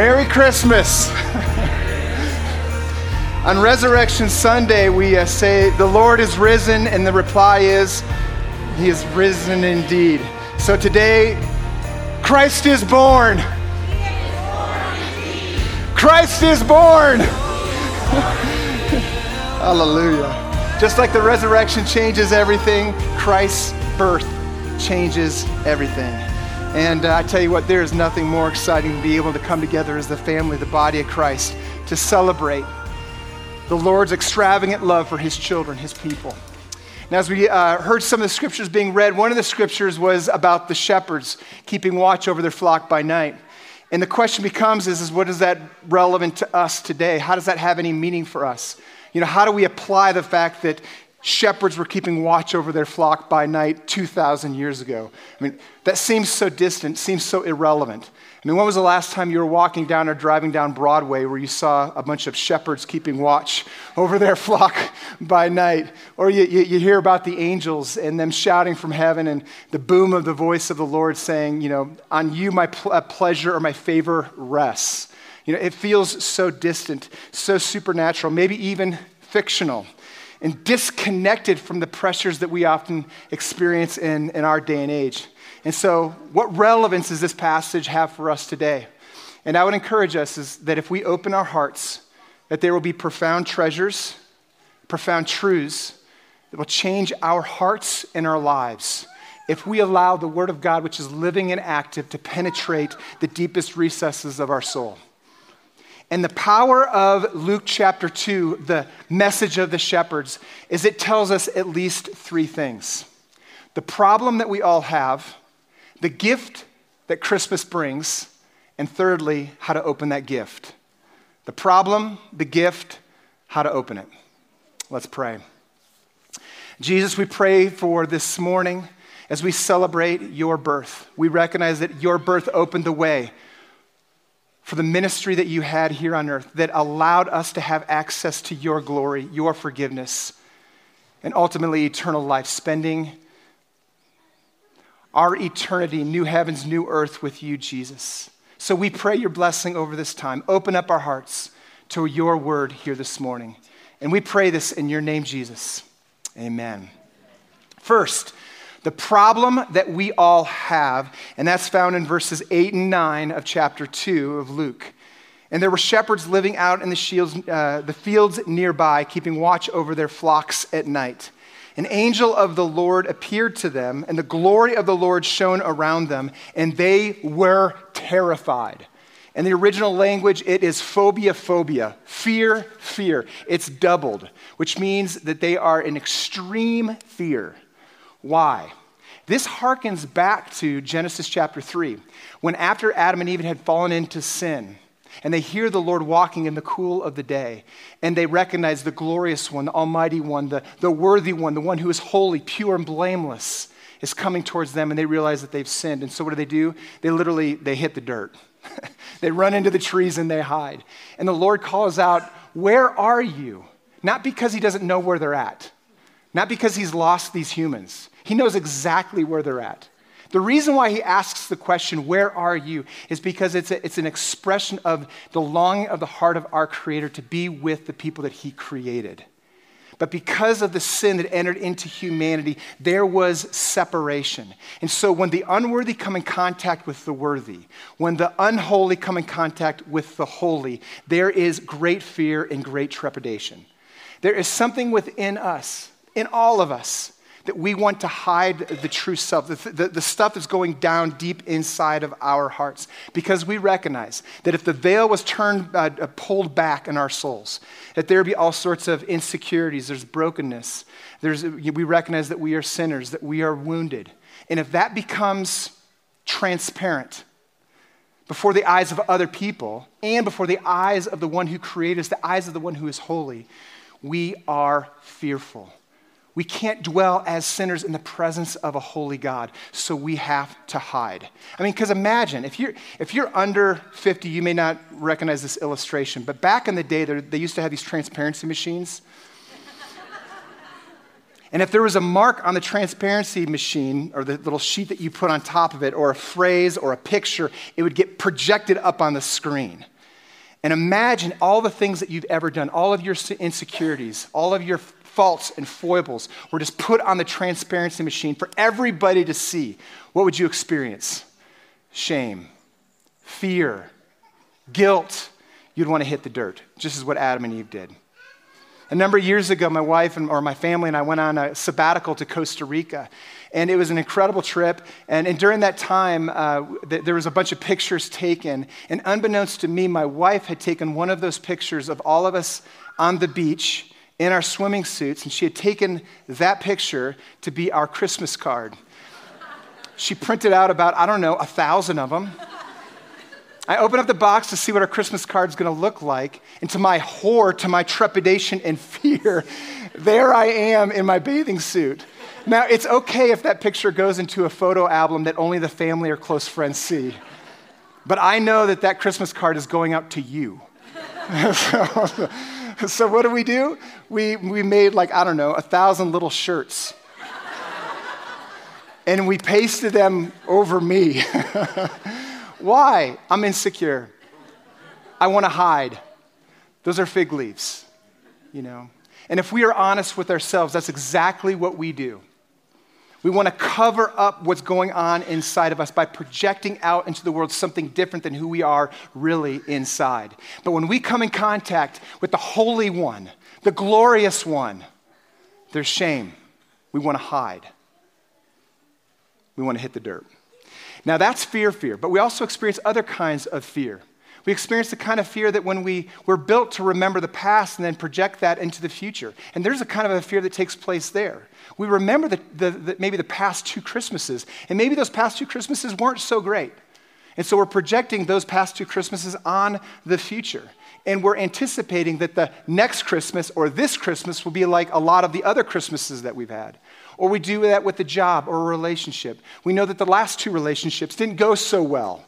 Merry Christmas. On Resurrection Sunday, we uh, say, The Lord is risen, and the reply is, He is risen indeed. So today, Christ is born. Christ is born. Hallelujah. Just like the resurrection changes everything, Christ's birth changes everything. And uh, I tell you what, there is nothing more exciting to be able to come together as the family, the body of Christ, to celebrate the Lord's extravagant love for his children, his people. Now, as we uh, heard some of the scriptures being read, one of the scriptures was about the shepherds keeping watch over their flock by night. And the question becomes is, is what is that relevant to us today? How does that have any meaning for us? You know, how do we apply the fact that shepherds were keeping watch over their flock by night 2,000 years ago. I mean, that seems so distant, seems so irrelevant. I mean, when was the last time you were walking down or driving down Broadway where you saw a bunch of shepherds keeping watch over their flock by night? Or you, you, you hear about the angels and them shouting from heaven and the boom of the voice of the Lord saying, you know, on you my pl- pleasure or my favor rests. You know, it feels so distant, so supernatural, maybe even fictional and disconnected from the pressures that we often experience in, in our day and age. And so, what relevance does this passage have for us today? And I would encourage us is that if we open our hearts, that there will be profound treasures, profound truths that will change our hearts and our lives if we allow the Word of God, which is living and active, to penetrate the deepest recesses of our soul. And the power of Luke chapter 2, the message of the shepherds, is it tells us at least three things the problem that we all have, the gift that Christmas brings, and thirdly, how to open that gift. The problem, the gift, how to open it. Let's pray. Jesus, we pray for this morning as we celebrate your birth. We recognize that your birth opened the way for the ministry that you had here on earth that allowed us to have access to your glory, your forgiveness, and ultimately eternal life, spending our eternity, new heavens, new earth with you, Jesus. So we pray your blessing over this time. Open up our hearts to your word here this morning. And we pray this in your name, Jesus. Amen. First, the problem that we all have, and that's found in verses 8 and 9 of chapter 2 of Luke. And there were shepherds living out in the, shields, uh, the fields nearby, keeping watch over their flocks at night. An angel of the Lord appeared to them, and the glory of the Lord shone around them, and they were terrified. In the original language, it is phobia, phobia, fear, fear. It's doubled, which means that they are in extreme fear. Why? This harkens back to Genesis chapter 3, when after Adam and Eve had fallen into sin, and they hear the Lord walking in the cool of the day, and they recognize the glorious one, the almighty one, the, the worthy one, the one who is holy, pure, and blameless, is coming towards them, and they realize that they've sinned. And so what do they do? They literally, they hit the dirt. they run into the trees and they hide. And the Lord calls out, where are you? Not because he doesn't know where they're at, not because he's lost these humans. He knows exactly where they're at. The reason why he asks the question, Where are you? is because it's, a, it's an expression of the longing of the heart of our Creator to be with the people that he created. But because of the sin that entered into humanity, there was separation. And so when the unworthy come in contact with the worthy, when the unholy come in contact with the holy, there is great fear and great trepidation. There is something within us, in all of us, that we want to hide the true self, the, the, the, stuff that's going down deep inside of our hearts, because we recognize that if the veil was turned, uh, uh pulled back in our souls, that there would be all sorts of insecurities, there's brokenness, there's, we recognize that we are sinners, that we are wounded. And if that becomes transparent, before the eyes of other people and before the eyes of the one who created us, the eyes of the one who is holy, we are fearful. We can't dwell as sinners in the presence of a holy God, so we have to hide. I mean, because imagine if you're, if you're under 50, you may not recognize this illustration, but back in the day, they used to have these transparency machines. And if there was a mark on the transparency machine or the little sheet that you put on top of it, or a phrase or a picture, it would get projected up on the screen. And imagine all the things that you've ever done, all of your insecurities, all of your faults and foibles were just put on the transparency machine for everybody to see. What would you experience? Shame, fear, guilt. You'd want to hit the dirt, just as what Adam and Eve did. A number of years ago, my wife and, or my family and I went on a sabbatical to Costa Rica. And it was an incredible trip. And, and during that time, uh, th- there was a bunch of pictures taken. And unbeknownst to me, my wife had taken one of those pictures of all of us on the beach in our swimming suits. And she had taken that picture to be our Christmas card. She printed out about, I don't know, a thousand of them. I open up the box to see what our Christmas card is going to look like. And to my horror, to my trepidation and fear, there I am in my bathing suit. Now, it's okay if that picture goes into a photo album that only the family or close friends see. But I know that that Christmas card is going out to you. so, so, what do we do? We, we made, like, I don't know, a thousand little shirts. and we pasted them over me. Why? I'm insecure. I want to hide. Those are fig leaves, you know. And if we are honest with ourselves, that's exactly what we do. We want to cover up what's going on inside of us by projecting out into the world something different than who we are really inside. But when we come in contact with the Holy One, the glorious One, there's shame. We want to hide. We want to hit the dirt. Now, that's fear, fear, but we also experience other kinds of fear. We experience the kind of fear that when we, we're built to remember the past and then project that into the future. And there's a kind of a fear that takes place there. We remember the, the, the, maybe the past two Christmases, and maybe those past two Christmases weren't so great. And so we're projecting those past two Christmases on the future. And we're anticipating that the next Christmas or this Christmas will be like a lot of the other Christmases that we've had. Or we do that with a job or a relationship. We know that the last two relationships didn't go so well.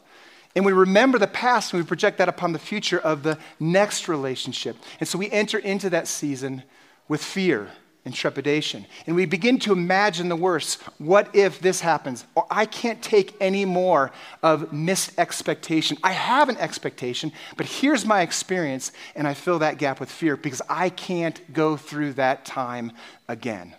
And we remember the past and we project that upon the future of the next relationship. And so we enter into that season with fear and trepidation. And we begin to imagine the worst. What if this happens? Or I can't take any more of missed expectation. I have an expectation, but here's my experience, and I fill that gap with fear because I can't go through that time again.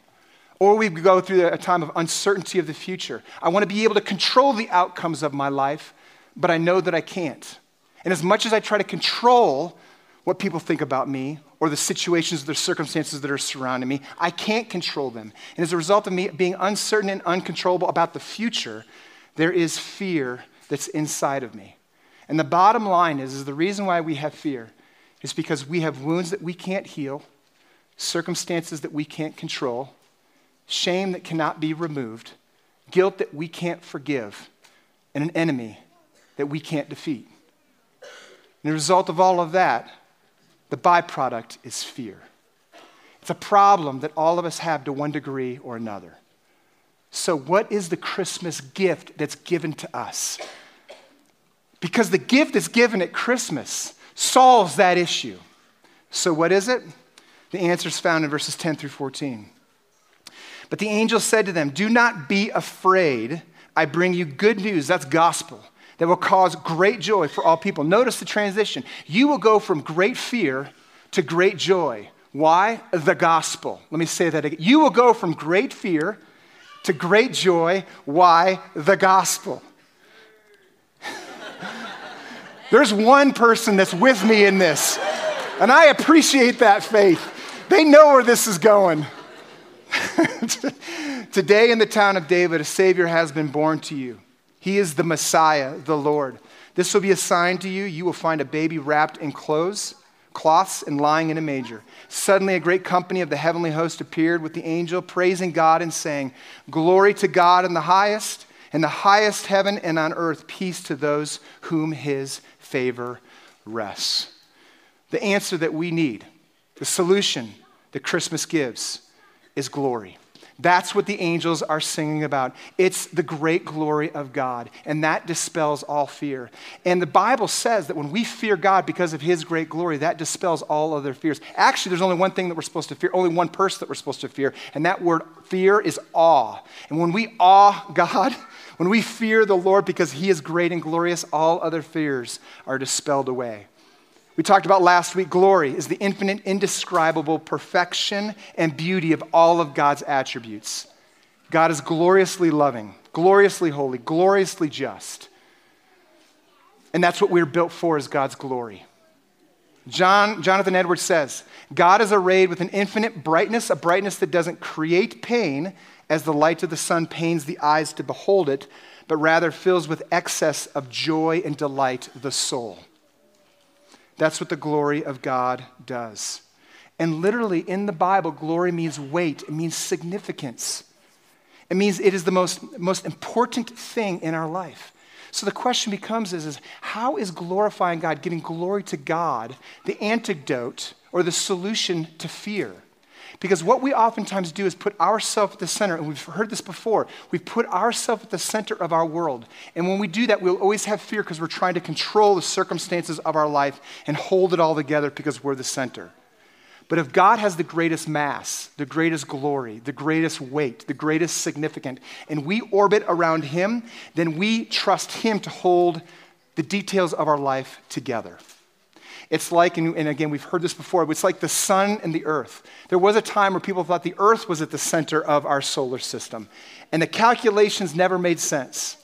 Or we go through a time of uncertainty of the future. I want to be able to control the outcomes of my life, but I know that I can't. And as much as I try to control what people think about me or the situations, the circumstances that are surrounding me, I can't control them. And as a result of me being uncertain and uncontrollable about the future, there is fear that's inside of me. And the bottom line is, is the reason why we have fear is because we have wounds that we can't heal, circumstances that we can't control, shame that cannot be removed, guilt that we can't forgive, and an enemy that we can't defeat. And the result of all of that, the byproduct is fear. It's a problem that all of us have to one degree or another. So, what is the Christmas gift that's given to us? Because the gift that's given at Christmas solves that issue. So, what is it? The answer is found in verses 10 through 14. But the angel said to them, Do not be afraid. I bring you good news. That's gospel that will cause great joy for all people. Notice the transition. You will go from great fear to great joy. Why? The gospel. Let me say that again. You will go from great fear to great joy. Why? The gospel. There's one person that's with me in this, and I appreciate that faith. They know where this is going. Today in the town of David, a Savior has been born to you. He is the Messiah, the Lord. This will be a sign to you. You will find a baby wrapped in clothes, cloths, and lying in a manger. Suddenly, a great company of the heavenly host appeared with the angel, praising God and saying, Glory to God in the highest, in the highest heaven and on earth, peace to those whom his favor rests. The answer that we need, the solution that Christmas gives, is glory. That's what the angels are singing about. It's the great glory of God, and that dispels all fear. And the Bible says that when we fear God because of his great glory, that dispels all other fears. Actually, there's only one thing that we're supposed to fear, only one person that we're supposed to fear, and that word fear is awe. And when we awe God, when we fear the Lord because he is great and glorious, all other fears are dispelled away. We talked about last week glory is the infinite, indescribable perfection and beauty of all of God's attributes. God is gloriously loving, gloriously holy, gloriously just. And that's what we're built for is God's glory. John, Jonathan Edwards says, God is arrayed with an infinite brightness, a brightness that doesn't create pain as the light of the sun pains the eyes to behold it, but rather fills with excess of joy and delight the soul. That's what the glory of God does. And literally in the Bible, glory means weight, it means significance. It means it is the most, most important thing in our life. So the question becomes is, is how is glorifying God, giving glory to God, the antidote or the solution to fear? Because what we oftentimes do is put ourselves at the center, and we've heard this before. We put ourselves at the center of our world. And when we do that, we'll always have fear because we're trying to control the circumstances of our life and hold it all together because we're the center. But if God has the greatest mass, the greatest glory, the greatest weight, the greatest significance, and we orbit around Him, then we trust Him to hold the details of our life together. It's like, and, again, we've heard this before, it's like the sun and the earth. There was a time where people thought the earth was at the center of our solar system, and the calculations never made sense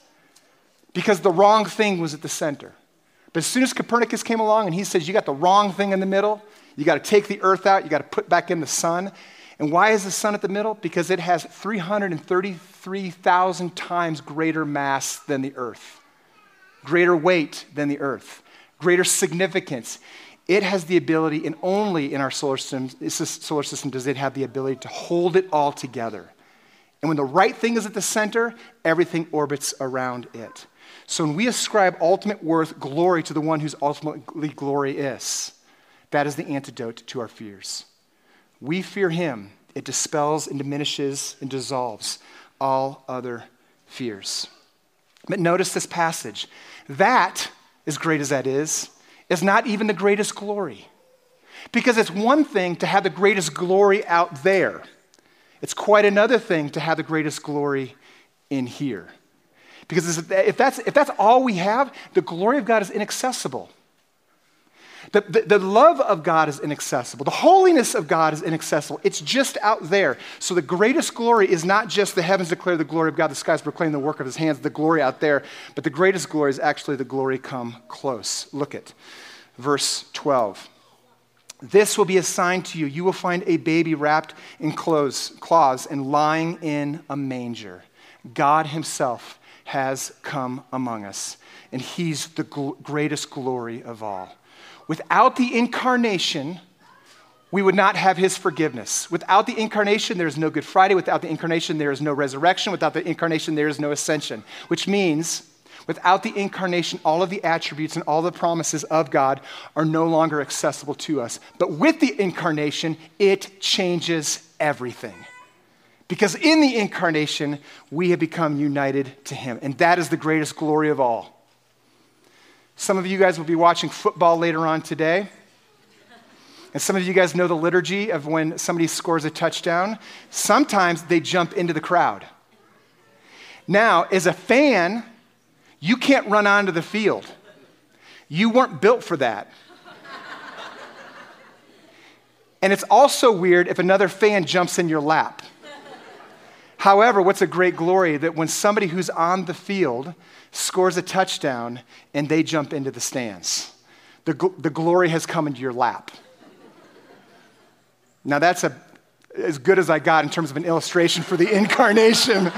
because the wrong thing was at the center. But as soon as Copernicus came along and he says, You got the wrong thing in the middle, you got to take the earth out, you got to put back in the sun. And why is the sun at the middle? Because it has 333,000 times greater mass than the earth, greater weight than the earth greater significance. It has the ability, and only in our solar system, solar system does it have the ability to hold it all together. And when the right thing is at the center, everything orbits around it. So when we ascribe ultimate worth, glory to the one whose ultimately glory is, that is the antidote to our fears. We fear him, it dispels and diminishes and dissolves all other fears. But notice this passage. That as great as that is, is not even the greatest glory. Because it's one thing to have the greatest glory out there, it's quite another thing to have the greatest glory in here. Because if that's, if that's all we have, the glory of God is inaccessible. The, the, the, love of God is inaccessible. The holiness of God is inaccessible. It's just out there. So the greatest glory is not just the heavens declare the glory of God, the skies proclaim the work of his hands, the glory out there, but the greatest glory is actually the glory come close. Look at verse 12. This will be a sign to you. You will find a baby wrapped in clothes, claws and lying in a manger. God himself has come among us, and he's the gl- greatest glory of all. Without the incarnation, we would not have his forgiveness. Without the incarnation, there is no Good Friday. Without the incarnation, there is no resurrection. Without the incarnation, there is no ascension, which means without the incarnation, all of the attributes and all the promises of God are no longer accessible to us. But with the incarnation, it changes everything. Because in the incarnation, we have become united to him. And that is the greatest glory of all. Some of you guys will be watching football later on today. And some of you guys know the liturgy of when somebody scores a touchdown. Sometimes they jump into the crowd. Now, as a fan, you can't run onto the field. You weren't built for that. And it's also weird if another fan jumps in your lap. However, what's a great glory that when somebody who's on the field scores a touchdown, and they jump into the stands. The, the glory has come into your lap. Now, that's a, as good as I got in terms of an illustration for the incarnation.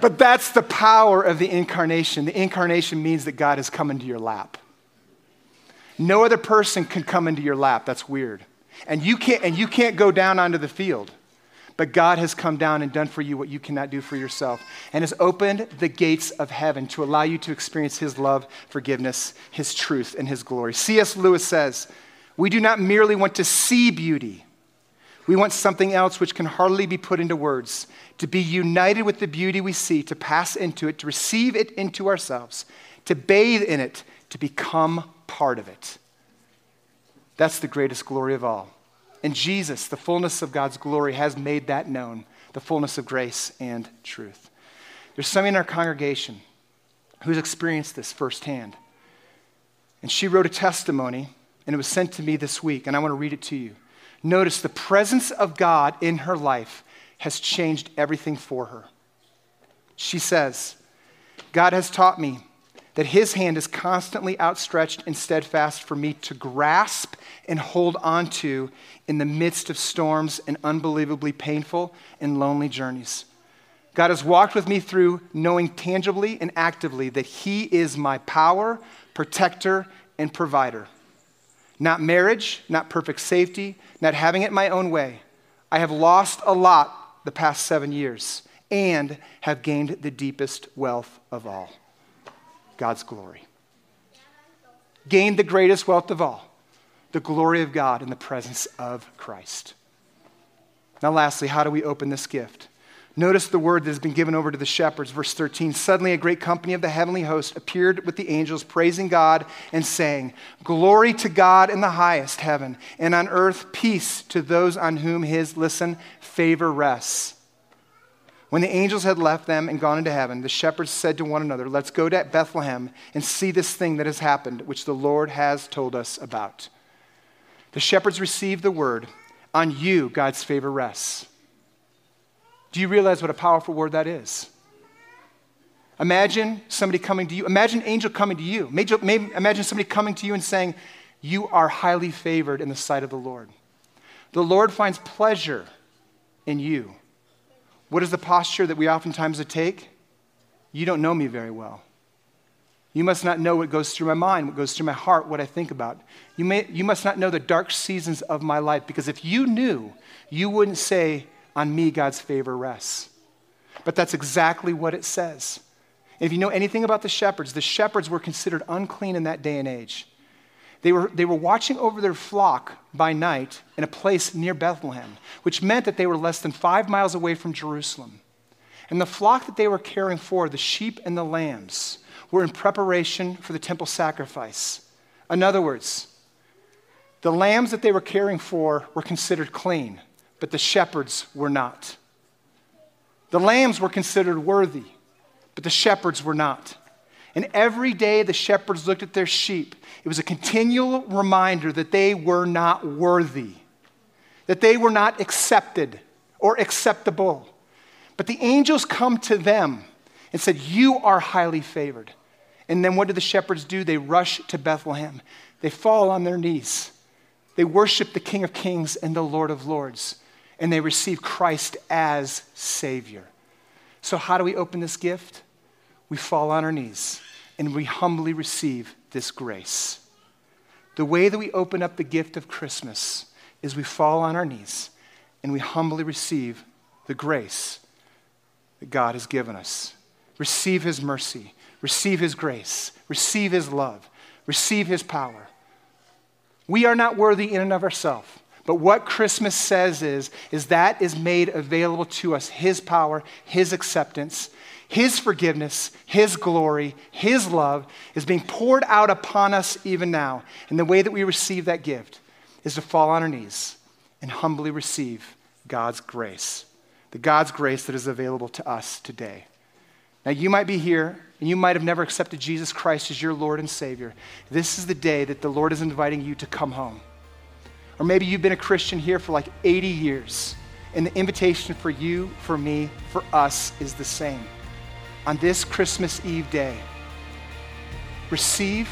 but that's the power of the incarnation. The incarnation means that God has come into your lap. No other person can come into your lap. That's weird. And you can't, and you can't go down onto the field. But God has come down and done for you what you cannot do for yourself and has opened the gates of heaven to allow you to experience His love, forgiveness, His truth, and His glory. C.S. Lewis says, We do not merely want to see beauty, We want something else which can hardly be put into words to be united with the beauty we see, to pass into it, to receive it into ourselves, to bathe in it, to become part of it. That's the greatest glory of all. And Jesus, the fullness of God's glory, has made that known the fullness of grace and truth. There's somebody in our congregation who's experienced this firsthand. And she wrote a testimony, and it was sent to me this week, and I want to read it to you. Notice the presence of God in her life has changed everything for her. She says, God has taught me that his hand is constantly outstretched and steadfast for me to grasp and hold on to in the midst of storms and unbelievably painful and lonely journeys. God has walked with me through knowing tangibly and actively that he is my power, protector, and provider. Not marriage, not perfect safety, not having it my own way. I have lost a lot the past seven years and have gained the deepest wealth of all God's glory. Gained the greatest wealth of all the glory of God in the presence of Christ. Now, lastly, how do we open this gift? Notice the word that has been given over to the shepherds. Verse 13 Suddenly, a great company of the heavenly host appeared with the angels, praising God and saying, Glory to God in the highest heaven, and on earth peace to those on whom his, listen, favor rests. When the angels had left them and gone into heaven, the shepherds said to one another, Let's go to Bethlehem and see this thing that has happened, which the Lord has told us about. The shepherds received the word, On you God's favor rests. Do you realize what a powerful word that is? Imagine somebody coming to you. Imagine an angel coming to you. Imagine somebody coming to you and saying, You are highly favored in the sight of the Lord. The Lord finds pleasure in you. What is the posture that we oftentimes take? You don't know me very well. You must not know what goes through my mind, what goes through my heart, what I think about. You, may, you must not know the dark seasons of my life because if you knew, you wouldn't say, on me God's favor rests. But that's exactly what it says. if you know anything about the shepherds, the shepherds were considered unclean in that day and age. They were, they were watching over their flock by night in a place near Bethlehem, which meant that they were less than five miles away from Jerusalem. And the flock that they were caring for, the sheep and the lambs, were in preparation for the temple sacrifice. In other words, the lambs that they were caring for were considered clean but the shepherds were not. The lambs were considered worthy, but the shepherds were not. And every day the shepherds looked at their sheep, it was a continual reminder that they were not worthy, that they were not accepted or acceptable. But the angels come to them and said, You are highly favored. And then what do the shepherds do? They rush to Bethlehem. They fall on their knees. They worship the King of Kings and the Lord of Lords and they receive Christ as Savior. So, how do we open this gift? We fall on our knees and we humbly receive this grace. The way that we open up the gift of Christmas is we fall on our knees and we humbly receive the grace that God has given us. Receive His mercy, receive His grace, receive His love, receive His power. We are not worthy in and of ourselves. But what Christmas says is, is that is made available to us His power, His acceptance, His forgiveness, His glory, His love is being poured out upon us even now. And the way that we receive that gift is to fall on our knees and humbly receive God's grace, the God's grace that is available to us today. Now, you might be here and you might have never accepted Jesus Christ as your Lord and Savior. This is the day that the Lord is inviting you to come home. Or maybe you've been a Christian here for like 80 years, and the invitation for you, for me, for us is the same. On this Christmas Eve day, receive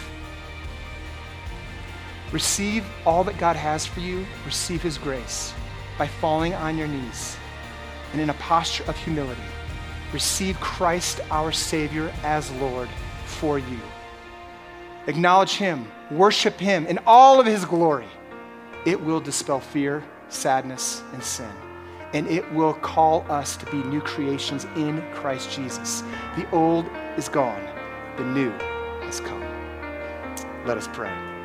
receive all that God has for you, receive his grace by falling on your knees and in a posture of humility. Receive Christ our Savior as Lord for you. Acknowledge him, worship him in all of his glory it will dispel fear, sadness, and sin. And it will call us to be new creations in Christ Jesus. The old is gone, the new has come. Let us pray.